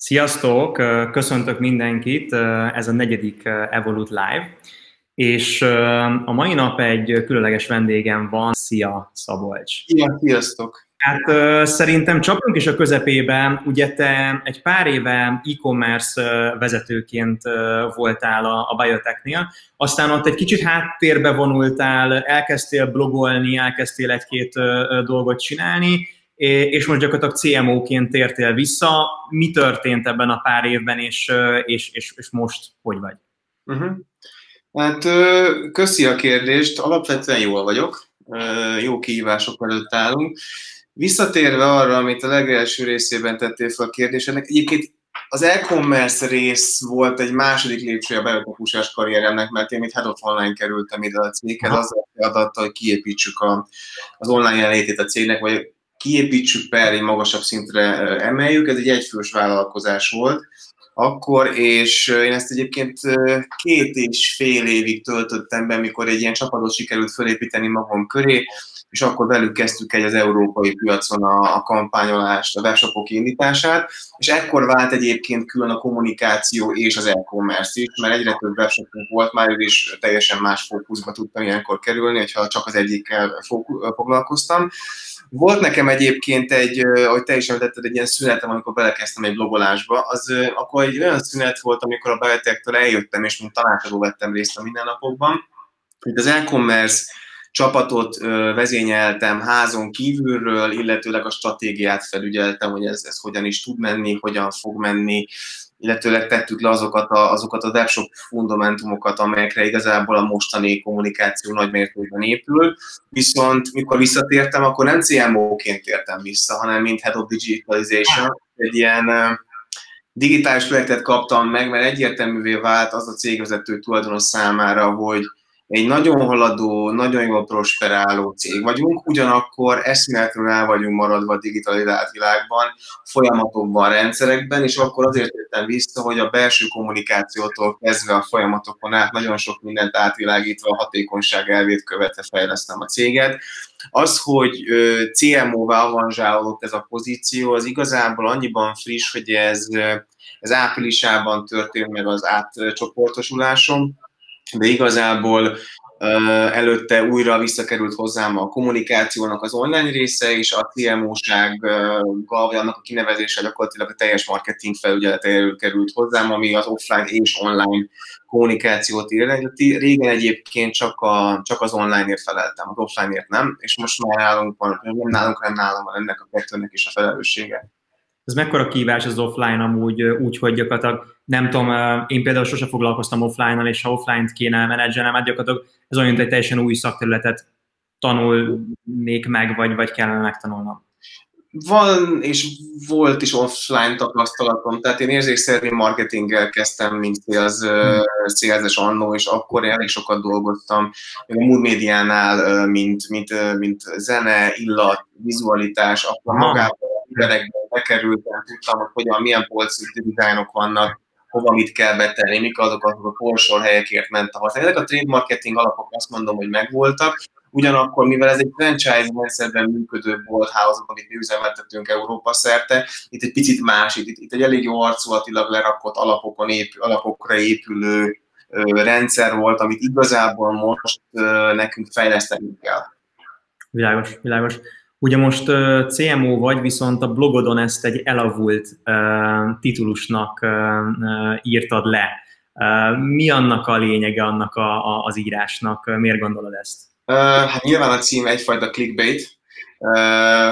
Sziasztok! Köszöntök mindenkit, ez a negyedik Evolut Live, és a mai nap egy különleges vendégem van. Szia, Szabolcs! Szia, sziasztok! Hát szerintem csapjunk is a közepében, ugye te egy pár éve e-commerce vezetőként voltál a, a Biotechnél, aztán ott egy kicsit háttérbe vonultál, elkezdtél blogolni, elkezdtél egy-két dolgot csinálni, és most gyakorlatilag CMO-ként tértél vissza. Mi történt ebben a pár évben, és, és, és, és most hogy vagy? Uh-huh. Hát köszi a kérdést, alapvetően jól vagyok, jó kihívások előtt állunk. Visszatérve arra, amit a legelső részében tettél fel a kérdésednek, egyébként az e-commerce rész volt egy második lépcsője a bevetőhúsás karrieremnek, mert én itt Head of Online kerültem ide a céghez, azzal a feladattal, hogy kiépítsük a, az online jelenlétét a cégnek, vagy kiépítsük per egy magasabb szintre emeljük, ez egy egyfős vállalkozás volt akkor, és én ezt egyébként két és fél évig töltöttem be, mikor egy ilyen csapatot sikerült felépíteni magam köré, és akkor velük kezdtük egy az európai piacon a, a kampányolást, a webshopok indítását, és ekkor vált egyébként külön a kommunikáció és az e-commerce is, mert egyre több webshopunk volt már, és teljesen más fókuszba tudtam ilyenkor kerülni, hogyha csak az egyikkel foglalkoztam. Volt nekem egyébként egy, ahogy te is említetted, egy ilyen szünetem, amikor belekezdtem egy blogolásba, az akkor egy olyan szünet volt, amikor a Biotech-től eljöttem, és mint tanácsadó vettem részt a mindennapokban. Itt az e-commerce csapatot vezényeltem házon kívülről, illetőleg a stratégiát felügyeltem, hogy ez, ez hogyan is tud menni, hogyan fog menni, illetőleg tettük le azokat a, azokat a webshop fundamentumokat, amelyekre igazából a mostani kommunikáció nagy mértékben épül. Viszont mikor visszatértem, akkor nem CMO-ként tértem vissza, hanem mint Head of Digitalization, egy ilyen digitális projektet kaptam meg, mert egyértelművé vált az a cégvezető tulajdonos számára, hogy egy nagyon haladó, nagyon jól prosperáló cég vagyunk, ugyanakkor eszméletlenül el vagyunk maradva a digitalizált világban, folyamatokban, rendszerekben, és akkor azért jöttem vissza, hogy a belső kommunikációtól kezdve a folyamatokon át nagyon sok mindent átvilágítva a hatékonyság elvét követve fejlesztem a céget. Az, hogy CMO-vá avanzsálódott ez a pozíció, az igazából annyiban friss, hogy ez, ez áprilisában történt meg az átcsoportosulásom, de igazából előtte újra visszakerült hozzám a kommunikációnak az online része, és a CMO-sággal, vagy annak a kinevezése gyakorlatilag a teljes marketing felügyelete került hozzám, ami az offline és online kommunikációt illeti. Régen egyébként csak, a, csak az online-ért feleltem, az offline-ért nem, és most már nálunk van, nem nálunk, hanem nálam van ennek a kettőnek is a felelőssége. Ez mekkora kívás az offline amúgy, úgy, hogy gyakorlatilag nem tudom, én például sose foglalkoztam offline-nal, és ha offline-t kéne menedzselnem, hát gyakorlatilag ez olyan, mint egy teljesen új szakterületet tanulnék meg, vagy, vagy kellene megtanulnom. Van és volt is offline tapasztalatom, tehát én érzékszerű marketinggel kezdtem, mint sales, hmm. sales annó, és akkor elég sokat dolgoztam a Mood médiánál, mint, mint, mint zene, illat, vizualitás, akkor magában emberekben bekerültem, tudtam, hogy hogyan, milyen polci dizájnok vannak, hova mit kell betenni, mik azok, azok a korsor helyekért ment a használ. Ezek a trade marketing alapok azt mondom, hogy megvoltak, ugyanakkor, mivel ez egy franchise rendszerben működő bolt house amit mi üzemeltetünk Európa szerte, itt egy picit más, itt, itt egy elég jó arculatilag lerakott alapokon épül, alapokra épülő rendszer volt, amit igazából most nekünk fejleszteni kell. Világos, világos. Ugye most uh, CMO vagy, viszont a blogodon ezt egy elavult uh, titulusnak uh, írtad le. Mi annak a lényege annak a, a, az írásnak? Miért gondolod ezt? Hát nyilván a cím egyfajta clickbait,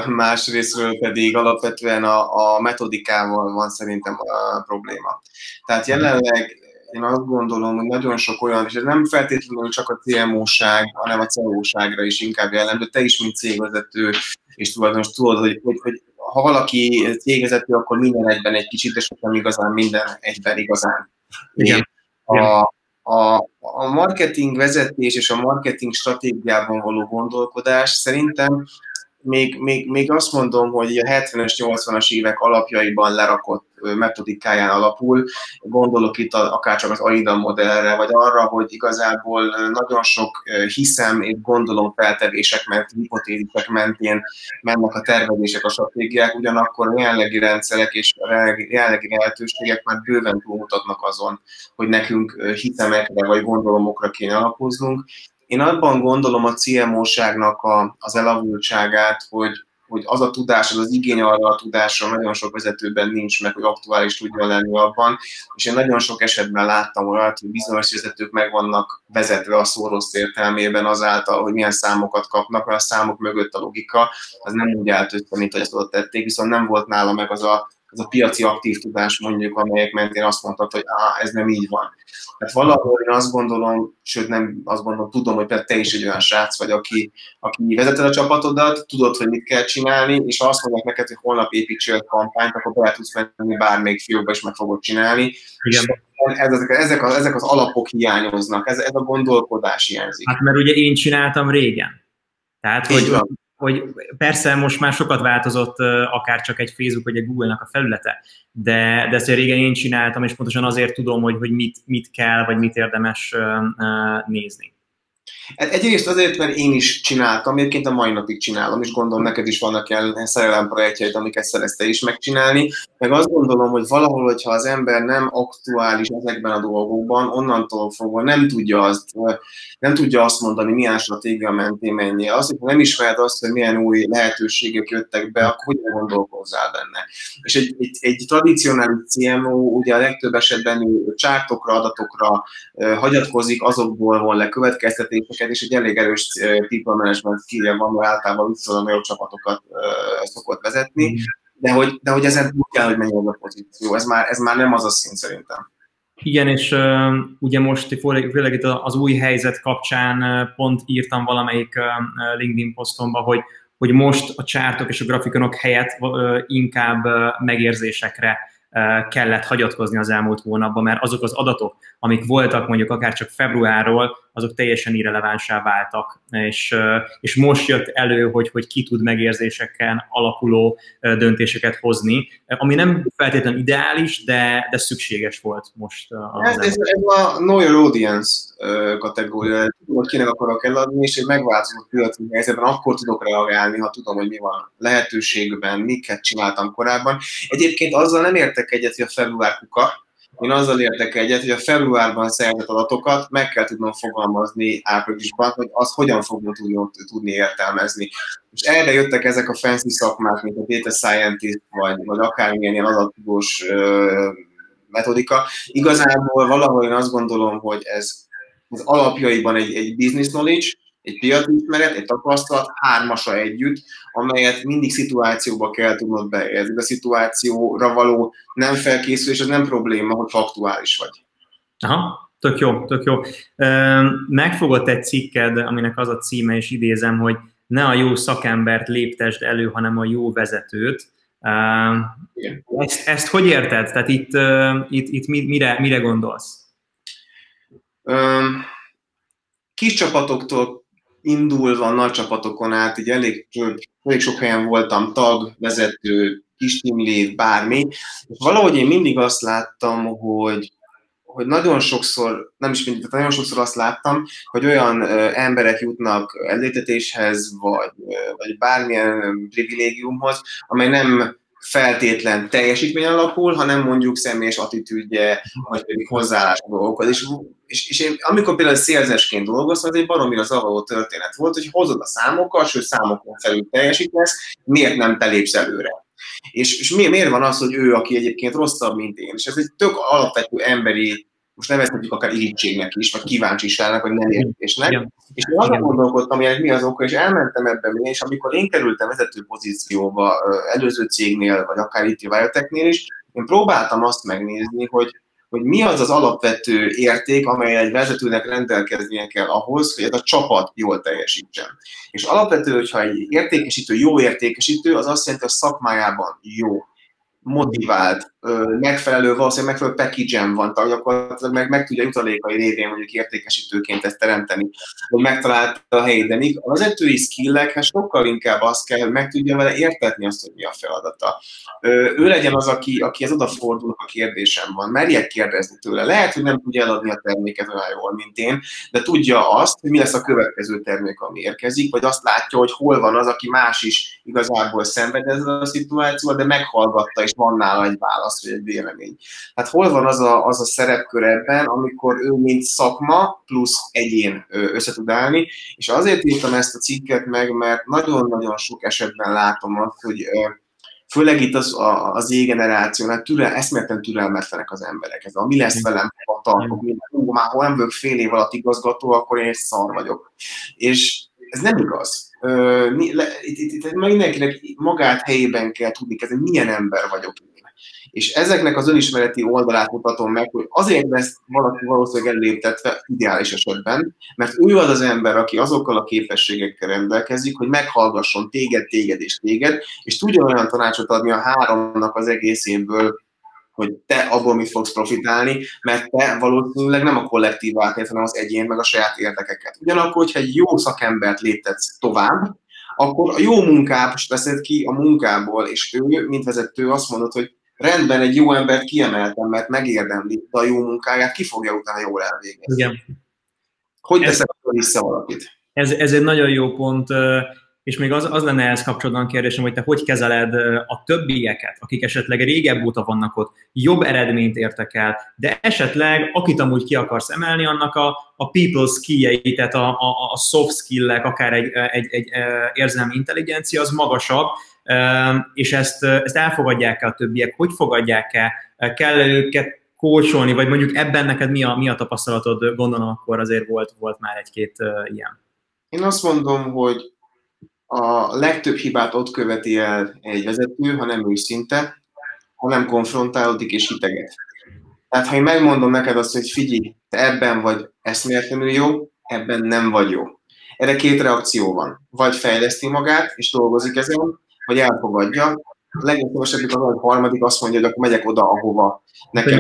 másrésztről pedig alapvetően a, a metodikával van szerintem a probléma. Tehát jelenleg én azt gondolom, hogy nagyon sok olyan, és ez nem feltétlenül csak a CMO-ság, hanem a CEO-ságra is inkább jellemző, te is, mint cégvezető, és tulajdonos tudod, hogy, hogy, hogy ha valaki cégvezető, akkor minden egyben egy kicsit, és nem igazán minden egyben igazán. Igen. A, a, a marketing vezetés és a marketing stratégiában való gondolkodás szerintem még, még, még azt mondom, hogy a 70-es, 80-as évek alapjaiban lerakott metodikáján alapul. Gondolok itt akár csak az AIDA modellre, vagy arra, hogy igazából nagyon sok hiszem és gondolom feltevések ment, hipotézisek mentén mennek a tervezések, a stratégiák, ugyanakkor a jelenlegi rendszerek és a jelenlegi lehetőségek már bőven túlmutatnak azon, hogy nekünk hiszemekre vagy gondolomokra kéne alapoznunk. Én abban gondolom a CMO-ságnak a, az elavultságát, hogy hogy az a tudás, az az igény arra a tudásra nagyon sok vezetőben nincs meg, hogy aktuális tudjon lenni abban, és én nagyon sok esetben láttam olyat, hogy bizonyos vezetők meg vannak vezetve a szó rossz értelmében azáltal, hogy milyen számokat kapnak, mert a számok mögött a logika az nem úgy állt össze, mint hogy ezt oda tették, viszont nem volt nála meg az a az a piaci aktív tudás mondjuk, amelyek mentén azt mondtad, hogy ah, ez nem így van. Tehát valahol én azt gondolom, sőt nem azt gondolom, tudom, hogy te is egy olyan srác vagy, aki, aki vezeted a csapatodat, tudod, hogy mit kell csinálni, és ha azt mondják neked, hogy holnap építsél kampányt, akkor be tudsz menni bármelyik fiókba, és meg fogod csinálni. Igen. ezek, ezek, az, ezek az alapok hiányoznak, ez, ez a gondolkodás hiányzik. Hát mert ugye én csináltam régen. Tehát, hogy, hogy persze most már sokat változott akár csak egy Facebook vagy egy Google-nak a felülete, de, de ezt régen én csináltam, és pontosan azért tudom, hogy, hogy mit, mit kell, vagy mit érdemes nézni. Hát egyrészt azért, mert én is csináltam, egyébként a mai napig csinálom, és gondolom neked is vannak ilyen szerelem projektjeid, amiket szeretsz is megcsinálni, meg azt gondolom, hogy valahol, hogyha az ember nem aktuális ezekben a dolgokban, onnantól fogva nem tudja azt, nem tudja azt mondani, milyen stratégia mentén mennyi. Azt, hogy nem ismered azt, hogy milyen új lehetőségek jöttek be, akkor hogyan gondolkozzál benne. És egy, egy, egy tradicionális CMO ugye a legtöbb esetben csártokra, adatokra hagyatkozik, azokból von le következtetéseket, és egy elég erős people management skill van, mert általában viszonylag nagyobb csapatokat szokott vezetni, mm. de hogy, de hogy ezen túl kell, hogy menjen a pozíció. Ez már, ez már nem az a szint szerintem. Igen, és uh, ugye most főleg itt az új helyzet kapcsán uh, pont írtam valamelyik uh, LinkedIn posztomba, hogy, hogy most a csártok és a grafikonok helyett uh, inkább uh, megérzésekre kellett hagyatkozni az elmúlt hónapban, mert azok az adatok, amik voltak mondjuk akár csak februárról, azok teljesen irrelevánsá váltak, és, és most jött elő, hogy, hogy ki tud megérzéseken alapuló döntéseket hozni, ami nem feltétlenül ideális, de, de szükséges volt most. Az ez, ez a Know Your Audience kategória, tudom, hogy kinek akarok eladni, és egy megváltozott piaci helyzetben akkor tudok reagálni, ha tudom, hogy mi van lehetőségben, miket csináltam korábban. Egyébként azzal nem értek egyet, hogy a február kuka, én azzal értek egyet, hogy a februárban szerzett adatokat meg kell tudnom fogalmazni áprilisban, hogy az hogyan fogom tudni, tudni értelmezni. És erre jöttek ezek a fancy szakmák, mint a data scientist, vagy, vagy akármilyen ilyen adattudós metodika. Igazából valahol én azt gondolom, hogy ez az alapjaiban egy, egy business knowledge, egy piaci ismeret, egy tapasztalat, hármasa együtt, amelyet mindig szituációba kell tudnod beérzni. A szituációra való nem felkészülés, az nem probléma, hogy aktuális vagy. Aha, tök jó, tök jó. Megfogott egy cikked, aminek az a címe, és idézem, hogy ne a jó szakembert léptesd elő, hanem a jó vezetőt. Ezt, ezt hogy érted? Tehát itt, itt, itt mire, mire gondolsz? Kis csapatoktól indulva nagy csapatokon át, így elég, elég sok helyen voltam tag, vezető, kis team bármi, és valahogy én mindig azt láttam, hogy, hogy nagyon sokszor, nem is mindig, nagyon sokszor azt láttam, hogy olyan ö, emberek jutnak elétetéshez, vagy, ö, vagy bármilyen privilégiumhoz, amely nem feltétlen teljesítmény alapul, hanem mondjuk személyes attitűdje, vagy pedig hozzáállás dolgokhoz. És, és, és én, amikor például szélzesként dolgoztam, az egy baromira zavaró történet volt, hogy hozod a számokat, sőt számokon felül teljesítesz, miért nem te lépsz előre. És, és miért, miért van az, hogy ő, aki egyébként rosszabb, mint én, és ez egy tök alapvető emberi most nevezhetjük akár irítségnek is, vagy kíváncsiságnak, vagy nem értésnek. Igen. És én azon gondolkodtam, hogy mi az oka, és elmentem ebben mi, és amikor én kerültem vezető pozícióba előző cégnél, vagy akár itt Biotechnél is, én próbáltam azt megnézni, hogy, hogy mi az az alapvető érték, amely egy vezetőnek rendelkeznie kell ahhoz, hogy ez a csapat jól teljesítsen. És alapvető, hogyha egy értékesítő jó értékesítő, az azt jelenti, hogy a szakmájában jó motivált, megfelelő, valószínűleg megfelelő package van, tehát gyakorlatilag meg, meg tudja utalékai révén mondjuk értékesítőként ezt teremteni, hogy megtalálta a helyét. De a vezetői skillek, hát sokkal inkább azt kell, hogy meg tudja vele értetni azt, hogy mi a feladata. Ő legyen az, aki, aki ez odafordul, a kérdésem van. Merjek kérdezni tőle. Lehet, hogy nem tudja eladni a terméket olyan jól, mint én, de tudja azt, hogy mi lesz a következő termék, ami érkezik, vagy azt látja, hogy hol van az, aki más is igazából szenved ezzel a szituációval, de meghallgatta, és van nála egy válasz, vagy egy vélemény. Hát hol van az a, az a szerepkör ebben, amikor ő mint szakma plusz egyén össze állni, és azért írtam ezt a cikket meg, mert nagyon-nagyon sok esetben látom azt, hogy főleg itt az, a, az Z-generációnál türel, eszméletlen türelmetlenek az emberek. Ez a mi lesz velem, a tartok, hú, már ha nem vagyok fél év alatt igazgató, akkor én egy szar vagyok. És ez nem igaz. itt, itt, itt mindenkinek magát helyében kell tudni kezdeni, milyen ember vagyok. És ezeknek az önismereti oldalát mutatom meg, hogy azért lesz valaki valószínűleg elléptetve ideális esetben, mert ő az az ember, aki azokkal a képességekkel rendelkezik, hogy meghallgasson téged, téged és téged, és tudja olyan tanácsot adni a háromnak az egészéből, hogy te abból mit fogsz profitálni, mert te valószínűleg nem a kollektívát hanem az egyén, meg a saját érdekeket. Ugyanakkor, hogyha egy jó szakembert léptetsz tovább, akkor a jó munkát veszed ki a munkából, és ő, mint vezető, azt mondod, hogy rendben egy jó embert kiemeltem, mert megérdemli, de a jó munkáját ki fogja utána jól elvégezni. Igen. Hogy teszek vissza valakit? Ez, ez egy nagyon jó pont, és még az, az lenne ehhez kapcsolatban kérdésem, hogy te hogy kezeled a többieket, akik esetleg régebb óta vannak ott, jobb eredményt értek el, de esetleg akit amúgy ki akarsz emelni, annak a, a people skill tehát a, a, a soft skill-ek, akár egy, egy, egy érzelmi intelligencia, az magasabb, és ezt, ezt elfogadják-e a többiek, hogy fogadják-e, kell őket kócsolni, vagy mondjuk ebben neked mi a, mi a tapasztalatod, gondolom akkor azért volt, volt már egy-két ilyen. Én azt mondom, hogy a legtöbb hibát ott követi el egy vezető, ha nem őszinte, ha nem konfrontálódik és hiteget. Tehát ha én megmondom neked azt, hogy figyelj, te ebben vagy eszméletlenül jó, ebben nem vagy jó. Erre két reakció van. Vagy fejleszti magát, és dolgozik ezen, vagy elfogadja. A legjobb esetük az, hogy harmadik azt mondja, hogy akkor megyek oda, ahova nekem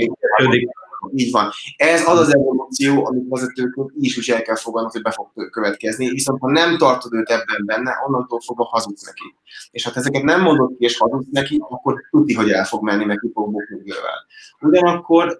így van. Ez az az evolúció, amit vezetőknek is is el kell fogadni, hogy be fog következni, viszont ha nem tartod őt ebben benne, onnantól fogva hazudsz neki. És ha ezeket nem mondod ki és hazudsz neki, akkor tudni, hogy el fog menni, meg ki fog bukni Ugyanakkor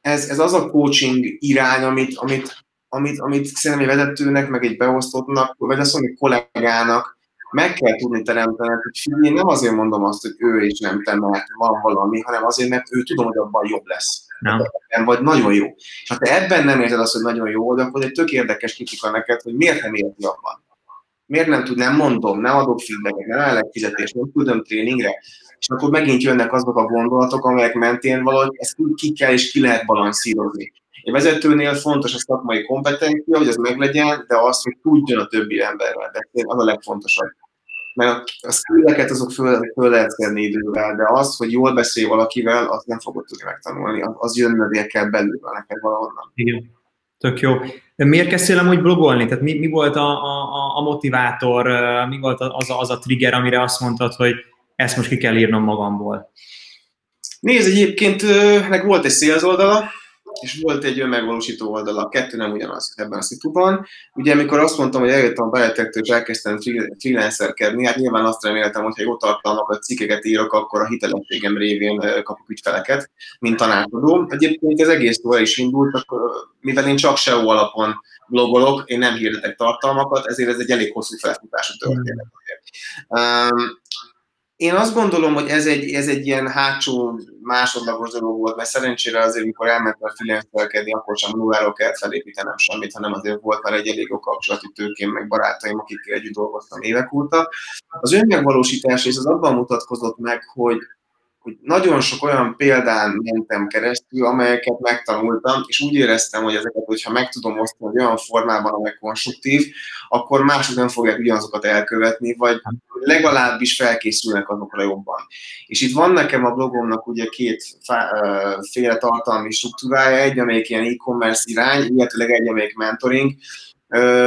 ez, ez az a coaching irány, amit, amit, amit, amit szerintem egy vezetőnek, meg egy beosztottnak, vagy azt mondani, kollégának meg kell tudni teremteni, hogy figyelj, nem azért mondom azt, hogy ő és nem te, mert van valami, hanem azért, mert ő tudom, hogy abban jobb lesz. Nem. Vagy nagyon jó. És ha te ebben nem érzed azt, hogy nagyon jó, de akkor egy tök érdekes kritika neked, hogy miért nem érti abban. Miért nem tud, nem mondom, nem adok feedbacket, nem állek fizetést, nem tudom tréningre. És akkor megint jönnek azok a gondolatok, amelyek mentén valahogy ezt ki kell és ki lehet balanszírozni. Egy vezetőnél fontos a szakmai kompetencia, hogy ez meglegyen, de az, hogy tudjon a többi emberrel beszélni, az a legfontosabb. Mert a skilleket azok föl, föl lehet szedni idővel, de az, hogy jól beszélj valakivel, azt nem fogod tudni megtanulni. Az jön kell belül neked valahonnan. Igen. Tök jó. De miért kezdtél amúgy blogolni? Tehát mi, mi volt a, a, a motivátor, mi volt az a, az a trigger, amire azt mondtad, hogy ezt most ki kell írnom magamból? Nézd, egyébként meg volt egy sales oldala, és volt egy önmegvalósító oldala, a kettő nem ugyanaz ebben a szituban. Ugye, amikor azt mondtam, hogy eljöttem a Biotech-től, és elkezdtem freelancerkedni, hát nyilván azt reméltem, hogy ha jó tartalmakat, cikkeket írok, akkor a hitelességem révén kapok ügyfeleket, mint tanácsadó. Egyébként ez egész jól is indult, akkor, mivel én csak SEO alapon blogolok, én nem hirdetek tartalmakat, ezért ez egy elég hosszú felfutású történet. Um, én azt gondolom, hogy ez egy, ez egy ilyen hátsó másodlagos dolog volt, mert szerencsére azért, amikor elmentem a freelancerkedni, akkor sem nulláról kellett felépítenem semmit, hanem azért volt már egy elég jó kapcsolati tőkém, meg barátaim, akikkel együtt dolgoztam évek óta. Az önmegvalósítás és az abban mutatkozott meg, hogy hogy nagyon sok olyan példán mentem keresztül, amelyeket megtanultam, és úgy éreztem, hogy ezeket, hogyha meg tudom osztani olyan formában, amely konstruktív, akkor mások nem fogják ugyanazokat elkövetni, vagy legalábbis felkészülnek azokra jobban. És itt van nekem a blogomnak ugye két féle tartalmi struktúrája, egy, amelyik ilyen e-commerce irány, illetőleg egy, amelyik mentoring,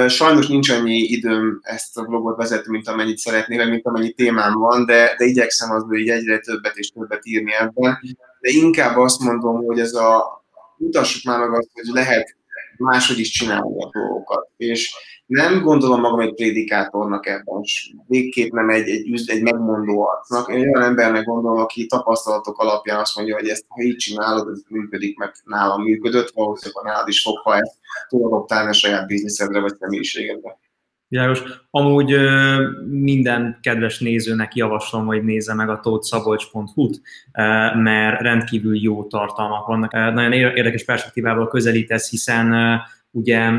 Sajnos nincs annyi időm ezt a vlogot vezetni, mint amennyit szeretnék, mint amennyi témám van, de, de igyekszem az, hogy egyre többet és többet írni ebben. de inkább azt mondom, hogy ez a mutassuk már meg azt, hogy lehet máshogy is csinálni a dolgokat. És nem gondolom magam egy prédikátornak ebben, és végképp nem egy, egy, egy megmondó arcnak. Én olyan embernek gondolom, aki tapasztalatok alapján azt mondja, hogy ezt ha így csinálod, ez működik, meg nálam működött, valószínűleg nálad is fog, ha ezt tudod a saját bizniszedre vagy személyiségedre. Világos. Amúgy minden kedves nézőnek javaslom, hogy nézze meg a tótszabolcs.hu-t, mert rendkívül jó tartalmak vannak. Nagyon érdekes perspektívával közelítesz, hiszen ugye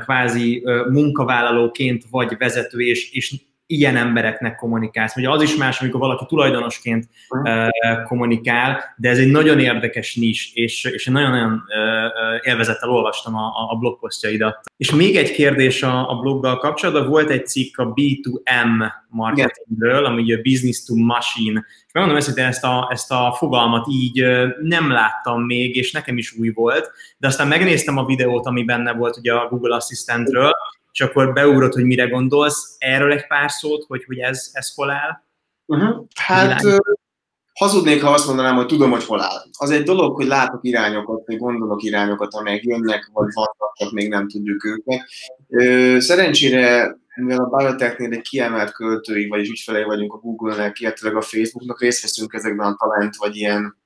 kvázi munkavállalóként vagy vezető, és, és ilyen embereknek kommunikálsz. Ugye az is más, amikor valaki tulajdonosként uh, kommunikál, de ez egy nagyon érdekes nis, és, és én nagyon-nagyon uh, élvezettel olvastam a, a blogposztjaidat. És még egy kérdés a, a bloggal kapcsolatban, volt egy cikk a B2M marketingről, ami ugye business to machine, és megmondom őszintén, ezt a, ezt a fogalmat így nem láttam még, és nekem is új volt, de aztán megnéztem a videót, ami benne volt ugye a Google Assistantről, és akkor beugrott, hogy mire gondolsz. Erről egy pár szót, hogy, hogy ez, ez hol áll? Uh-huh. Hát Világ. hazudnék, ha azt mondanám, hogy tudom, hogy hol áll. Az egy dolog, hogy látok irányokat, vagy gondolok irányokat, amelyek jönnek, vagy vannak, csak még nem tudjuk őket. Szerencsére, mivel a Biotechnél egy kiemelt költői, vagyis ügyfelei vagyunk a Google-nek, illetve a Facebooknak, részt veszünk ezekben a talent, vagy ilyen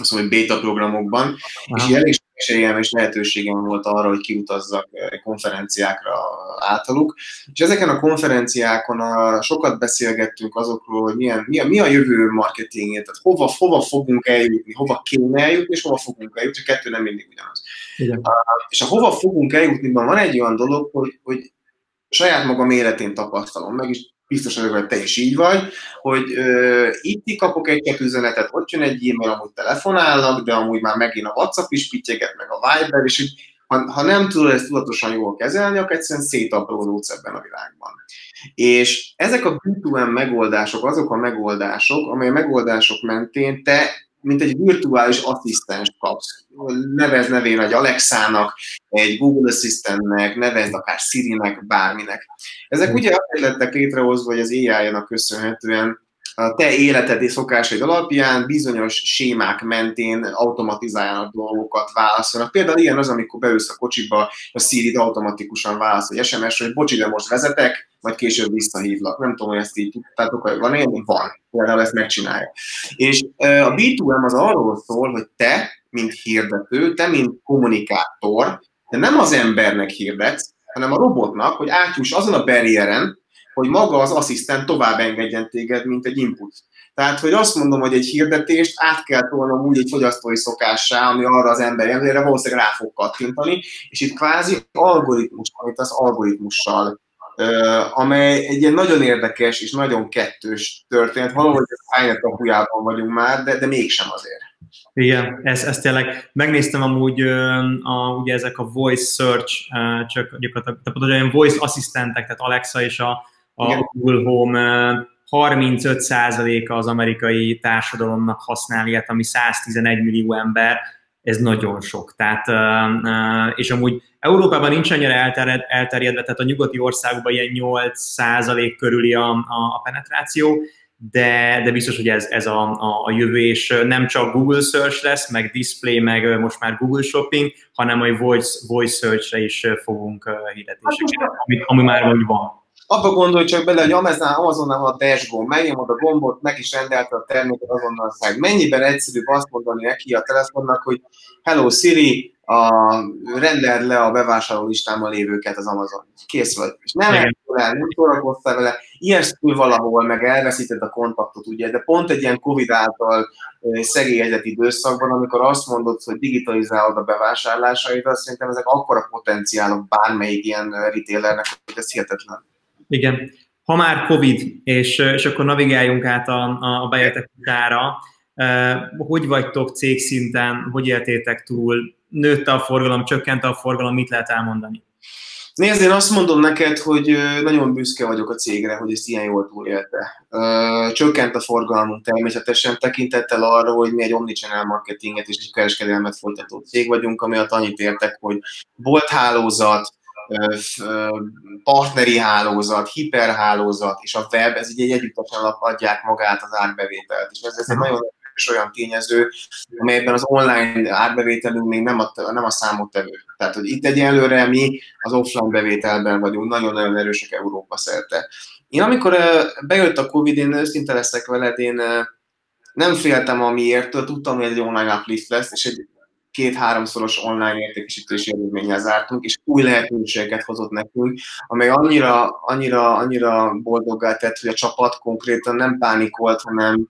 azt mondom, hogy beta programokban, Aha. és elég esélyem és lehetőségem volt arra, hogy kiutazzak eh, konferenciákra általuk. És ezeken a konferenciákon a, sokat beszélgettünk azokról, hogy milyen, mi, a, mi a jövő marketingje, tehát hova, hova fogunk eljutni, hova kéne eljutni, és hova fogunk eljutni, a kettő nem mindig ugyanaz. Igen. És a hova fogunk eljutni, van egy olyan dolog, hogy, hogy saját magam életén tapasztalom meg, és biztos vagyok, hogy te is így vagy, hogy ö, itt kapok egy üzenetet, ott jön egy e-mail, amúgy telefonálnak, de amúgy már megint a WhatsApp is pittyeget, meg a Viber, és hogy ha, ha nem tudod ezt tudatosan jól kezelni, akkor egyszerűen szétaprózódsz ebben a világban. És ezek a B2M megoldások azok a megoldások, amely a megoldások mentén te mint egy virtuális asszisztens kapsz. Nevez nevén egy Alexának, egy Google Assistantnek, nevezd akár Siri-nek, bárminek. Ezek hmm. ugye azért lettek létrehozva, hogy az AI-nak köszönhetően a te életed és szokásaid alapján bizonyos sémák mentén automatizáljanak dolgokat, válaszolnak. Például ilyen az, amikor beülsz a kocsiba, a Siri automatikusan válaszol egy SMS, hogy bocsi, de most vezetek, majd később visszahívlak. Nem tudom, hogy ezt így tudtátok, hogy van én, van. Például ezt megcsinálja. És a B2M az arról szól, hogy te, mint hirdető, te, mint kommunikátor, de nem az embernek hirdetsz, hanem a robotnak, hogy átjuss azon a barrieren, hogy maga az asszisztent tovább engedjen téged, mint egy input. Tehát, hogy azt mondom, hogy egy hirdetést át kell tolnom úgy egy fogyasztói szokássá, ami arra az ember emberre valószínűleg rá fog kattintani, és itt kvázi algoritmus, amit az algoritmussal amely egy ilyen nagyon érdekes és nagyon kettős történet. Valahogy a Skynet kapujában vagyunk már, de, de mégsem azért. Igen, ez, ez tényleg, megnéztem amúgy a, ugye ezek a voice search, csak gyakorlatilag tehát olyan voice asszisztentek, tehát Alexa és a, a Google Home 35%-a az amerikai társadalomnak használ ilyet, ami 111 millió ember, ez nagyon sok. Tehát, és amúgy Európában nincs annyira elterjedve, tehát a nyugati országokban ilyen 8% körüli a, a, a penetráció, de, de biztos, hogy ez, ez a, a, a jövő, és nem csak Google Search lesz, meg Display, meg most már Google Shopping, hanem a Voice, voice Search-re is fogunk hirdetéseket, ami, ami már úgy van abba gondolj csak bele, hogy Amazon, Amazonnál van a dashboard, megnyomod a gombot, meg is rendelte a terméket azonnal szág. Mennyiben egyszerűbb azt mondani neki a telefonnak, hogy Hello Siri, a, rendeld le a bevásárló listámmal lévőket az Amazon. Kész vagy. És nem el, nem szórakoztál vele, ijesztül valahol, meg elveszíted a kontaktot, ugye, de pont egy ilyen Covid által szegélyezett időszakban, amikor azt mondod, hogy digitalizálod a bevásárlásaidat, szerintem ezek akkora potenciálok bármelyik ilyen retailernek, hogy ez hihetetlen. Igen. Ha már COVID, és, és akkor navigáljunk át a, a Biotek utára, hogy vagytok cégszinten, hogy éltétek túl, nőtte a forgalom, csökkent a forgalom, mit lehet elmondani? Nézd, én azt mondom neked, hogy nagyon büszke vagyok a cégre, hogy ezt ilyen jól túlélte. Csökkent a forgalmunk természetesen tekintettel arra, hogy mi egy omnichannel marketinget és egy kereskedelmet folytató cég vagyunk, ami annyit értek, hogy bolthálózat, partneri hálózat, hiperhálózat és a web, ez így egy együttesen adják magát az árbevételt. És ez, ez egy nagyon is olyan tényező, amelyben az online árbevételünk még nem a, nem a számottevő. Tehát, hogy itt egyelőre mi az offline bevételben vagyunk, nagyon-nagyon erősek Európa szerte. Én amikor bejött a Covid, én őszinte leszek veled, én nem féltem amiért, tudtam, hogy egy online uplift lesz, és egy két-háromszoros online értékesítési eredménnyel zártunk, és új lehetőségeket hozott nekünk, amely annyira, annyira, annyira boldoggá tett, hogy a csapat konkrétan nem pánikolt, hanem,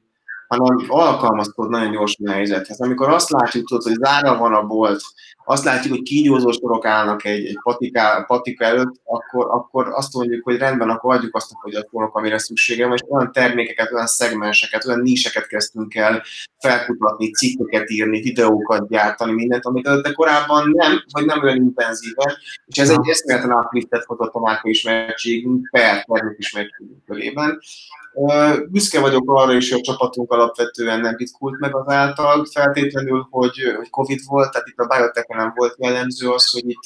hanem alkalmazkodott nagyon gyorsan a helyzethez. Amikor azt látjuk, tudod, hogy zárva van a bolt, azt látjuk, hogy kígyózó sorok állnak egy, egy patika, patika előtt, akkor, akkor azt mondjuk, hogy rendben, akkor adjuk azt a fogyasztónak, amire szüksége van, és olyan termékeket, olyan szegmenseket, olyan níseket kezdtünk el felkutatni, cikkeket írni, videókat gyártani, mindent, amit előtte korábban nem, vagy nem olyan intenzíven, és ez egy eszméleten átliftet hozott a márka ismertségünk per termék ismertségünk körében. Büszke vagyok arra is, hogy a csapatunk alapvetően nem ritkult meg azáltal feltétlenül, hogy, hogy Covid volt, tehát itt a biotech nem volt jellemző az, hogy itt,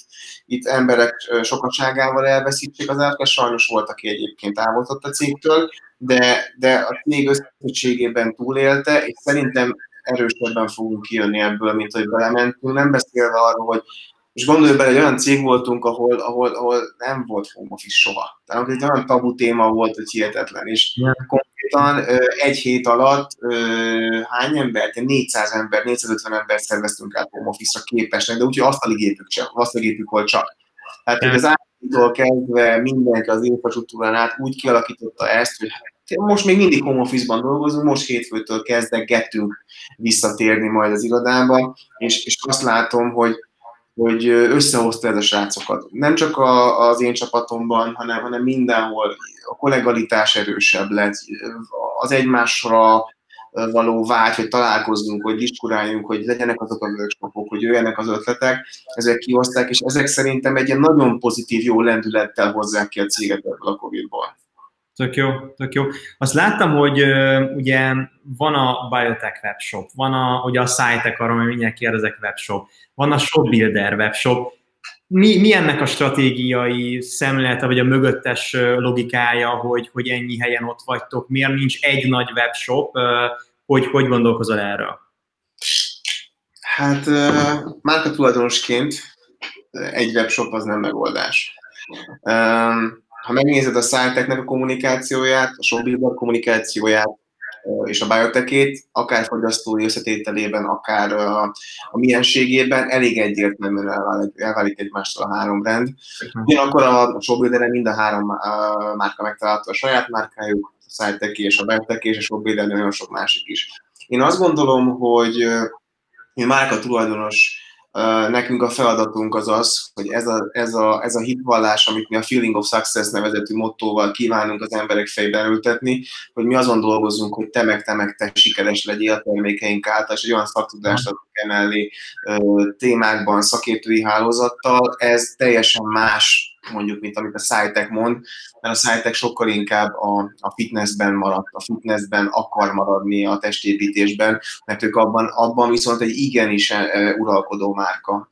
itt emberek sokaságával elveszítsék az árkát, sajnos volt, aki egyébként távolzott a cégtől, de, de a cég összességében túlélte, és szerintem erősebben fogunk kijönni ebből, mint hogy belementünk, nem beszélve arról, hogy és gondolj bele, egy olyan cég voltunk, ahol, ahol, ahol nem volt home office soha. Tehát egy olyan tabu téma volt, hogy hihetetlen. És yeah. konkrétan egy hét alatt hány embert, 400 ember, 450 ember szerveztünk át home office-ra képesnek, de úgyhogy asztali gépük, csak, asztali gépük volt csak. Tehát yeah. az államitól kezdve mindenki az infrastruktúrán át úgy kialakította ezt, hogy most még mindig home office-ban dolgozunk, most hétfőtől kezdegettünk visszatérni majd az irodába, és, és azt látom, hogy hogy összehozta ez a srácokat. Nem csak a, az én csapatomban, hanem, hanem mindenhol a kollegalitás erősebb lett, az egymásra való vágy, hogy találkozzunk, hogy diskuráljunk, hogy legyenek azok a workshopok, hogy jöjjenek az ötletek, ezek kihozták, és ezek szerintem egy ilyen nagyon pozitív, jó lendülettel hozzák ki a céget ebből a Covid-ból. Tök jó, tök jó. Azt láttam, hogy ugye van a Biotech webshop, van a, ugye a SciTech, arra mindjárt kérdezek webshop, van a ShopBuilder webshop. Mi, mi ennek a stratégiai szemlélete, vagy a mögöttes logikája, hogy, hogy ennyi helyen ott vagytok? Miért nincs egy nagy webshop? Hogy, hogy gondolkozol erről? Hát márka tulajdonosként egy webshop az nem megoldás. Ha megnézed a SciTechnek a kommunikációját, a ShopBuilder kommunikációját, és a biotekét, akár fogyasztói összetételében, akár a, a mienségében elég egyértelműen elválik, elválik egymástól a három rend. Ugyanakkor a shopbuilder mind a három márka megtalálta a saját márkájuk, a SciTech és a biotek és a shopbuilder nagyon sok másik is. Én azt gondolom, hogy márka tulajdonos Nekünk a feladatunk az az, hogy ez a, ez, a, ez a hitvallás, amit mi a Feeling of Success nevezetű mottóval kívánunk az emberek fejben ültetni, hogy mi azon dolgozunk, hogy te meg te meg te sikeres legyél a termékeink által, és egy olyan szaktudást adunk emellé témákban, szakértői hálózattal, ez teljesen más mondjuk, mint amit a SciTech mond, mert a SciTech sokkal inkább a, a fitnessben maradt, a fitnessben akar maradni a testépítésben, mert ők abban, abban viszont egy igenis uh, uralkodó márka.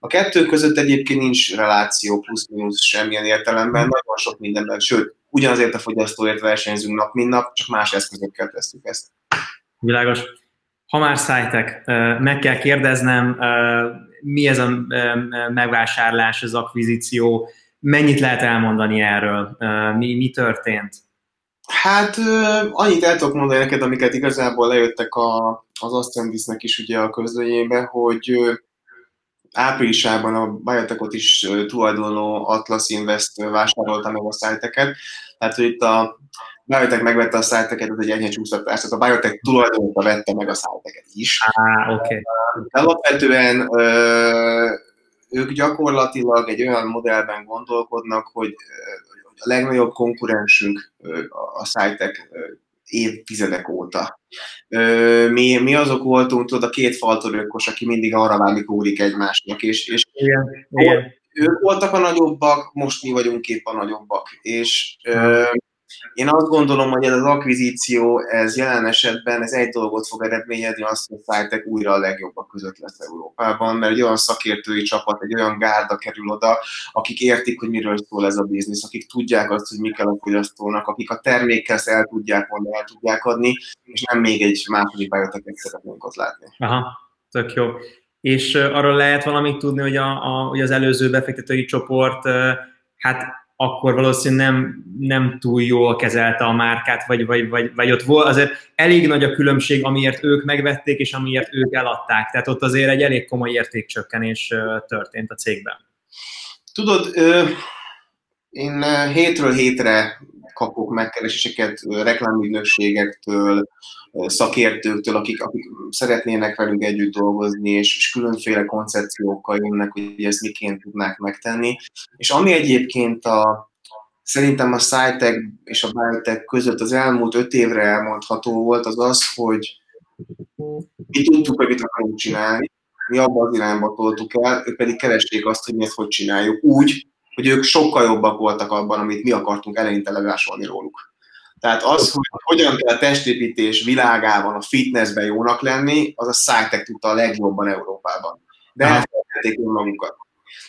A kettő között egyébként nincs reláció plusz-minusz semmilyen értelemben, nagyon sok mindenben, sőt, ugyanazért a fogyasztóért versenyzünk nap, mint nap, csak más eszközökkel tesszük ezt. Világos. Ha már szájtek, meg kell kérdeznem, mi ez a megvásárlás, az akvizíció, mennyit lehet elmondani erről, mi, mi történt? Hát annyit el tudok mondani neked, amiket igazából lejöttek a, az Ascendisnek is ugye a közlönyébe, hogy áprilisában a Biotechot is tulajdonló Atlas Invest vásárolta meg a szájteket. Tehát, hogy itt a Biotech megvette a szájteket, ez egy enyhe csúsztatás, tehát a Biotech tulajdonosa vette meg a szájteket is. Ah, oké. Okay. Alapvetően ők gyakorlatilag egy olyan modellben gondolkodnak, hogy a legnagyobb konkurensünk a szájtek évtizedek óta. Mi, mi azok voltunk, tudod, a két faltorőkos, aki mindig arra válik úrik egymásnak, és, és igen, igen. ők voltak a nagyobbak, most mi vagyunk épp a nagyobbak, és én azt gondolom, hogy ez az akvizíció, ez jelen esetben ez egy dolgot fog eredményezni, azt, hogy Szájtek újra a legjobbak között lesz Európában, mert egy olyan szakértői csapat, egy olyan gárda kerül oda, akik értik, hogy miről szól ez a biznisz, akik tudják azt, hogy mi kell a fogyasztónak, akik a termékkel el tudják mondani, el tudják adni, és nem még egy második bioteket szeretnénk ott látni. Aha, tök jó. És arról lehet valamit tudni, hogy, a, a, hogy az előző befektetői csoport hát akkor valószínűleg nem, nem túl jól kezelte a márkát, vagy, vagy, vagy, vagy ott volt, azért elég nagy a különbség, amiért ők megvették, és amiért ők eladták. Tehát ott azért egy elég komoly értékcsökkenés történt a cégben. Tudod, én hétről hétre kapok megkereséseket reklámügynökségektől, szakértőktől, akik, akik szeretnének velünk együtt dolgozni, és, és különféle koncepciókkal jönnek, hogy ezt miként tudnák megtenni. És ami egyébként a, szerintem a SciTech és a Biotech között az elmúlt öt évre elmondható volt, az az, hogy mi tudtuk, hogy mit akarunk csinálni, mi abban az irányba toltuk el, ők pedig keresték azt, hogy mi ezt hogy csináljuk. Úgy, hogy ők sokkal jobbak voltak abban, amit mi akartunk eleinte levásolni róluk. Tehát az, hogy hogyan kell a testépítés világában, a fitnessben jónak lenni, az a SciTech tudta a legjobban Európában. De elfelejtették önmagukat.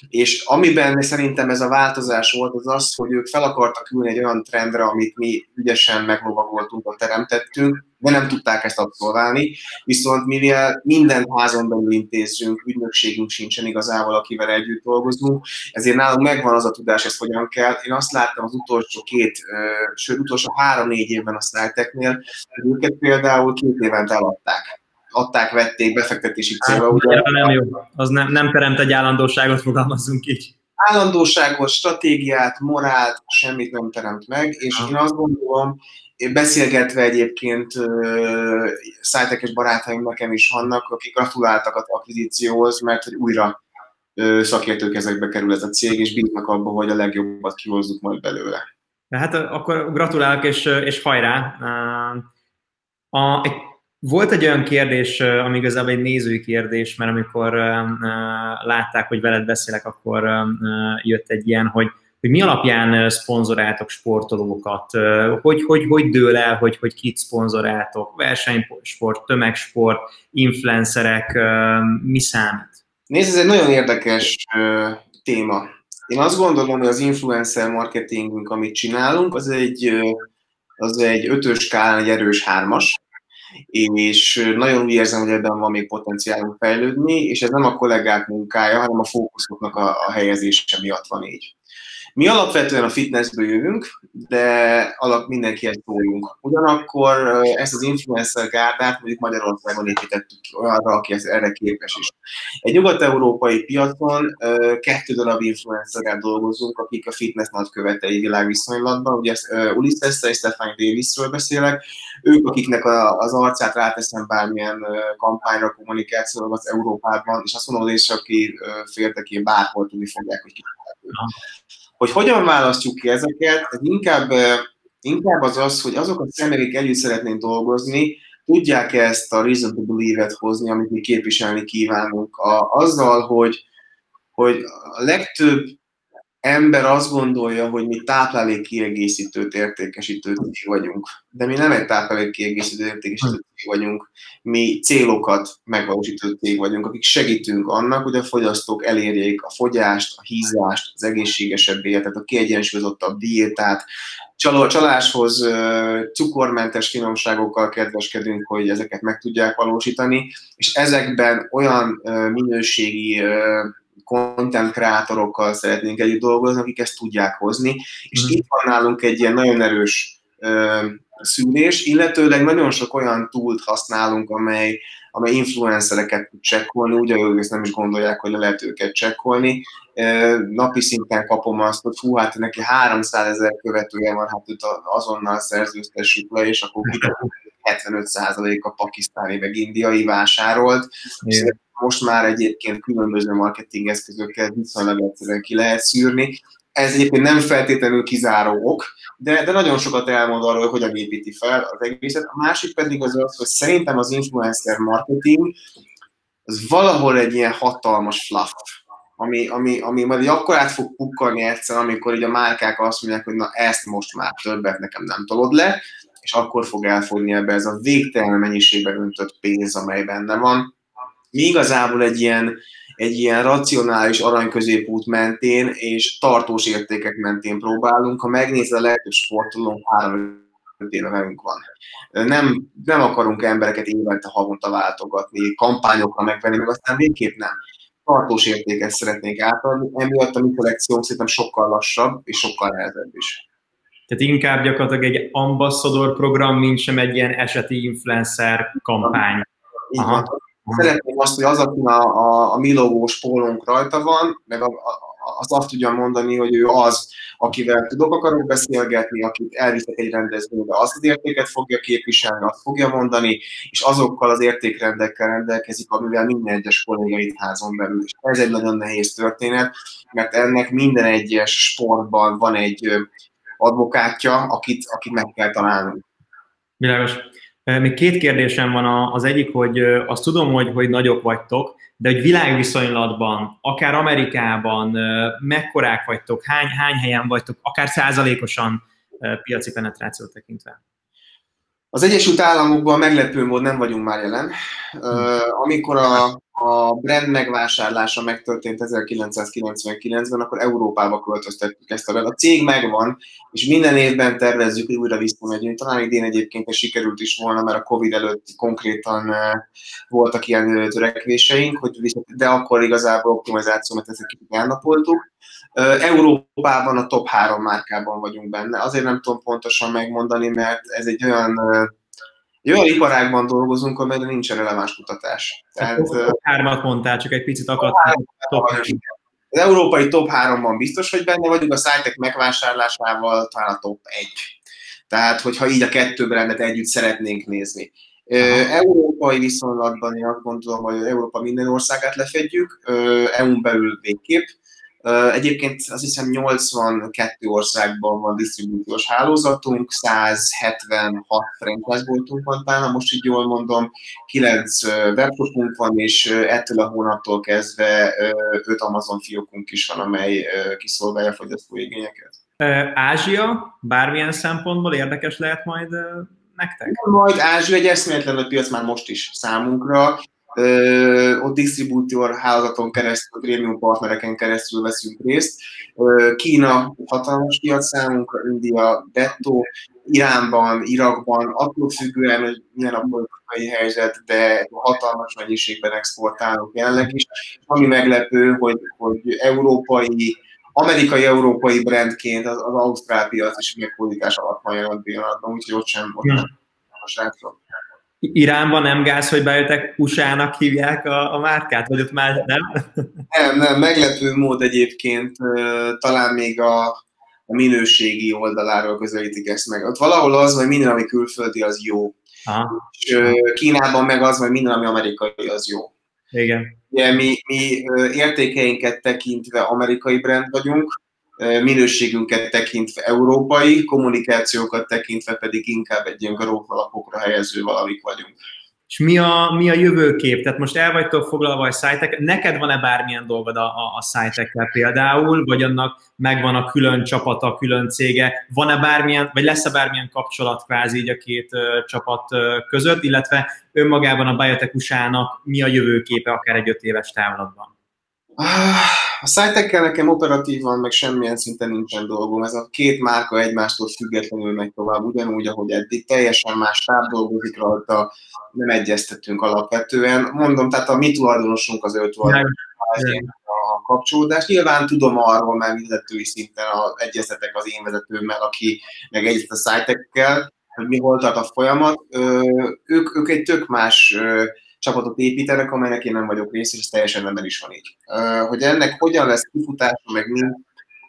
És amiben szerintem ez a változás volt, az az, hogy ők fel akartak ülni egy olyan trendre, amit mi ügyesen meglovagoltunk, teremtettünk, de nem tudták ezt abszolválni, viszont mivel minden házon belül intézzünk, ügynökségünk sincsen igazából, akivel együtt dolgozunk, ezért nálunk megvan az a tudás, ezt hogyan kell. Én azt láttam az utolsó két, sőt utolsó három-négy évben a Snellteknél, hogy őket például két évente eladták adták, vették befektetési célra. Hát, ugye, nem jó, az nem, nem teremt egy állandóságot, fogalmazzunk így. Állandóságot, stratégiát, morált, semmit nem teremt meg, és ha. én azt gondolom, beszélgetve egyébként uh, szájtekes barátaim nekem is vannak, akik gratuláltak az akvizícióhoz, mert hogy újra uh, szakértők ezekbe kerül ez a cég, és bíznak abban, hogy a legjobbat kihozzuk majd belőle. Hát akkor gratulálok, és, és hajrá! A, egy volt egy olyan kérdés, ami igazából egy nézői kérdés, mert amikor látták, hogy veled beszélek, akkor jött egy ilyen, hogy, hogy mi alapján szponzoráltok sportolókat, hogy, hogy, hogy dől el, hogy, hogy kit szponzoráltok, versenysport, tömegsport, influencerek, mi számít? Nézd, ez egy nagyon érdekes téma. Én azt gondolom, hogy az influencer marketingünk, amit csinálunk, az egy, az egy ötös skálán egy erős hármas, és nagyon úgy érzem, hogy ebben van még potenciálunk fejlődni, és ez nem a kollégák munkája, hanem a fókuszoknak a, a helyezése miatt van így. Mi alapvetően a fitnessből jövünk, de alap mindenkihez szóljunk. Ugyanakkor ezt az influencer gárdát mondjuk Magyarországon építettük ki olyanra, aki erre képes is. Egy nyugat-európai piacon kettő darab influencerrel dolgozunk, akik a fitness nagykövetei világviszonylatban. Ugye Ulysses és Stefan Davisről beszélek. Ők, akiknek az arcát ráteszem bármilyen kampányra, kommunikációra az Európában, és azt mondom, és aki féltek, bárhol tudni fogják, hogy ki hogy hogyan választjuk ki ezeket, ez inkább, inkább az az, hogy azok a személyek, akik együtt szeretnénk dolgozni, tudják ezt a reason to believe-et hozni, amit mi képviselni kívánunk. A, azzal, hogy, hogy a legtöbb ember azt gondolja, hogy mi táplálékkiegészítőt, értékesítőt vagyunk. De mi nem egy táplálékkiegészítő, értékesítő cég vagyunk, mi célokat megvalósító cég vagyunk, akik segítünk annak, hogy a fogyasztók elérjék a fogyást, a hízást, az egészségesebb életet, a kiegyensúlyozottabb diétát, csaláshoz cukormentes finomságokkal kedveskedünk, hogy ezeket meg tudják valósítani, és ezekben olyan minőségi content kreátorokkal szeretnénk együtt dolgozni, akik ezt tudják hozni, és mm. itt van nálunk egy ilyen nagyon erős szűrés, illetőleg nagyon sok olyan túlt használunk, amely, amely influencereket tud csekkolni, hogy ezt nem is gondolják, hogy le lehet őket csekkolni. Napi szinten kapom azt, hogy fú, hát neki 300 ezer követője van, hát őt azonnal szerzőztessük le, és akkor 75% a pakisztáni meg indiai vásárolt. Yeah most már egyébként különböző marketing eszközökkel viszonylag egyszerűen ki lehet szűrni. Ez egyébként nem feltétlenül kizáró ok, de, de nagyon sokat elmond arról, hogy hogyan építi fel az egészet. A másik pedig az az, hogy szerintem az influencer marketing az valahol egy ilyen hatalmas fluff ami, ami, ami majd akkor át fog pukkalni egyszer, amikor így a márkák azt mondják, hogy na ezt most már többet nekem nem tolod le, és akkor fog elfogyni ebbe ez a végtelen mennyiségben öntött pénz, amely benne van. Mi igazából egy ilyen, egy ilyen racionális aranyközépút mentén és tartós értékek mentén próbálunk. Ha megnézed a legtöbb sportolónk három éve velünk van. Nem, nem akarunk embereket évente, havonta váltogatni, kampányokra megvenni, meg aztán végképp nem. Tartós értéket szeretnék átadni, emiatt a mi kollekciónk szerintem sokkal lassabb és sokkal nehezebb is. Tehát inkább gyakorlatilag egy ambassador program, mint sem egy ilyen eseti influencer kampány. Aha. Szeretném azt, hogy az, aki a, a, a mi logós pólónk rajta van, meg a, a, azt azt tudja mondani, hogy ő az, akivel tudok, akarok beszélgetni, akit elviszek egy rendezvénybe, azt az értéket fogja képviselni, azt fogja mondani, és azokkal az értékrendekkel rendelkezik, amivel minden egyes kollégait házon belül. És ez egy nagyon nehéz történet, mert ennek minden egyes sportban van egy advokátja, akit, akit meg kell találni. Világos. Még két kérdésem van. Az egyik, hogy azt tudom, hogy, hogy nagyok vagytok, de egy világviszonylatban, akár Amerikában, mekkorák vagytok, hány, hány helyen vagytok, akár százalékosan piaci penetrációt tekintve? Az Egyesült Államokban meglepő mód nem vagyunk már jelen. Amikor a, a brand megvásárlása megtörtént 1999-ben, akkor Európába költöztettük ezt a A cég megvan, és minden évben tervezzük, hogy újra visszamegyünk. Talán idén egyébként ez sikerült is volna, mert a Covid előtt konkrétan voltak ilyen törekvéseink, hogy de akkor igazából optimalizációmat ezeket elnapoltuk. Európában a top három márkában vagyunk benne. Azért nem tudom pontosan megmondani, mert ez egy olyan egy olyan iparágban dolgozunk, amelyre nincs releváns kutatás. Tehát, top hármat mondtál, csak egy picit akadt. Az európai top 3-ban biztos, hogy benne vagyunk, a szájtek megvásárlásával talán a top 1. Tehát, hogyha így a kettő brandet együtt szeretnénk nézni. Európai viszonylatban én azt gondolom, hogy Európa minden országát lefedjük, EU-n belül végképp. Egyébként azt hiszem 82 országban van disztribúciós hálózatunk, 176 franchise boltunk van talán, most így jól mondom, 9 webshopunk van, és ettől a hónaptól kezdve 5 Amazon fiókunk is van, amely kiszolgálja a fogyasztói igényeket. Ázsia bármilyen szempontból érdekes lehet majd nektek? Majd Ázsia egy eszméletlen piac már most is számunkra ott disztribútor hálózaton keresztül, prémium partnereken keresztül veszünk részt. Kína hatalmas piac számunkra, India, Detto, Iránban, Irakban, attól függően, hogy milyen a politikai helyzet, de hatalmas mennyiségben exportálunk jelenleg is. Ami meglepő, hogy, hogy európai, amerikai-európai brandként az, az ausztrál piac is meghódítás alatt van jelen pillanatban, úgyhogy ott sem ott nem a srácok. Iránban nem gáz, hogy bejöttek USA-nak hívják a, a márkát, vagy ott már nem? Nem, nem, meglepő mód egyébként talán még a, a minőségi oldaláról közelítik ezt meg. Ott valahol az, hogy minden, ami külföldi, az jó. Aha. És Kínában meg az, hogy minden, ami amerikai, az jó. Igen. Ugye mi, mi értékeinket tekintve amerikai brand vagyunk, minőségünket tekintve európai, kommunikációkat tekintve pedig inkább egy ilyen garók helyező valamik vagyunk. És mi a, mi a jövőkép? Tehát most el vagytok foglalva a szájtek, neked van-e bármilyen dolgod a, a, a szájtekkel például, vagy annak megvan a külön csapata, külön cége, van-e bármilyen, vagy lesz-e bármilyen kapcsolat kvázi így a két uh, csapat uh, között, illetve önmagában a Biotech mi a jövőképe akár egy öt éves távlatban? A szájtekkel nekem operatívan meg semmilyen szinten nincsen dolgom. Ez a két márka egymástól függetlenül megy tovább, ugyanúgy, ahogy eddig. Teljesen más táv dolgozik rajta, nem egyeztetünk alapvetően. Mondom, tehát a mi tulajdonosunk az ő tulajdonos a kapcsolódás. Nyilván tudom arról, mert vezetői szinten a, egyeztetek az én vezetőmmel, aki meg egyeztet a szájtekkel, hogy mi volt a folyamat. Ö, ők, ők egy tök más csapatot építenek, amelynek én nem vagyok rész, és ez teljesen nem is van így. Hogy ennek hogyan lesz kifutása, meg mi,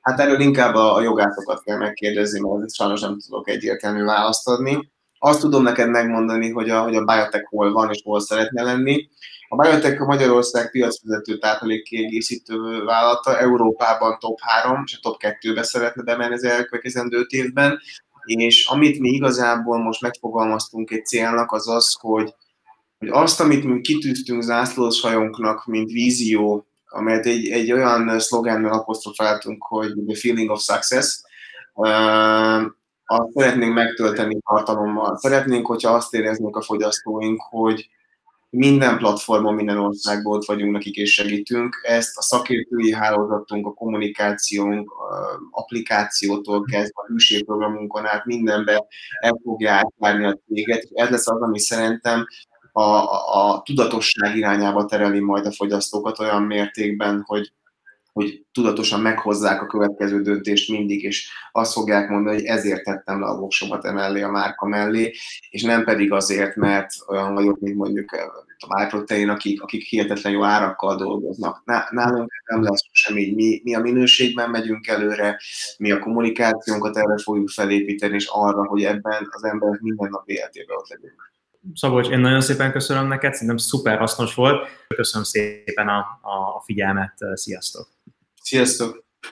hát erről inkább a, jogászokat kell megkérdezni, mert sajnos nem tudok egyértelmű választ adni. Azt tudom neked megmondani, hogy a, hogy a biotech hol van és hol szeretne lenni. A biotech a Magyarország piacvezető táplálékkiegészítő vállalata, Európában top 3 és a top 2-be szeretne bemenni az elkövetkezendő 5 évben, és amit mi igazából most megfogalmaztunk egy célnak, az az, hogy hogy azt, amit mi kitűztünk zászlós hajónknak, mint vízió amelyet egy, egy olyan szlogánnal apostrofáltunk, hogy the feeling of success, azt szeretnénk megtölteni tartalommal. Szeretnénk, hogyha azt éreznék a fogyasztóink, hogy minden platformon, minden országból ott vagyunk nekik és segítünk. Ezt a szakértői hálózatunk, a kommunikációnk, applikációtól kezdve a hűségprogramunkon át mindenbe el fogja átjárni a céget. Ez lesz az, ami szerintem a, a, tudatosság irányába tereli majd a fogyasztókat olyan mértékben, hogy hogy tudatosan meghozzák a következő döntést mindig, és azt fogják mondani, hogy ezért tettem le a voksomat emellé, a márka mellé, és nem pedig azért, mert olyan vagyok, mint mondjuk eh, a MyProtein, akik, akik hihetetlen jó árakkal dolgoznak. Nálunk nem lesz sem így. Mi, mi a minőségben megyünk előre, mi a kommunikációnkat erre fogjuk felépíteni, és arra, hogy ebben az emberek minden nap életében ott legyünk. Szabolcs, én nagyon szépen köszönöm neked, szerintem szuper hasznos volt. Köszönöm szépen a, a figyelmet, sziasztok! Sziasztok!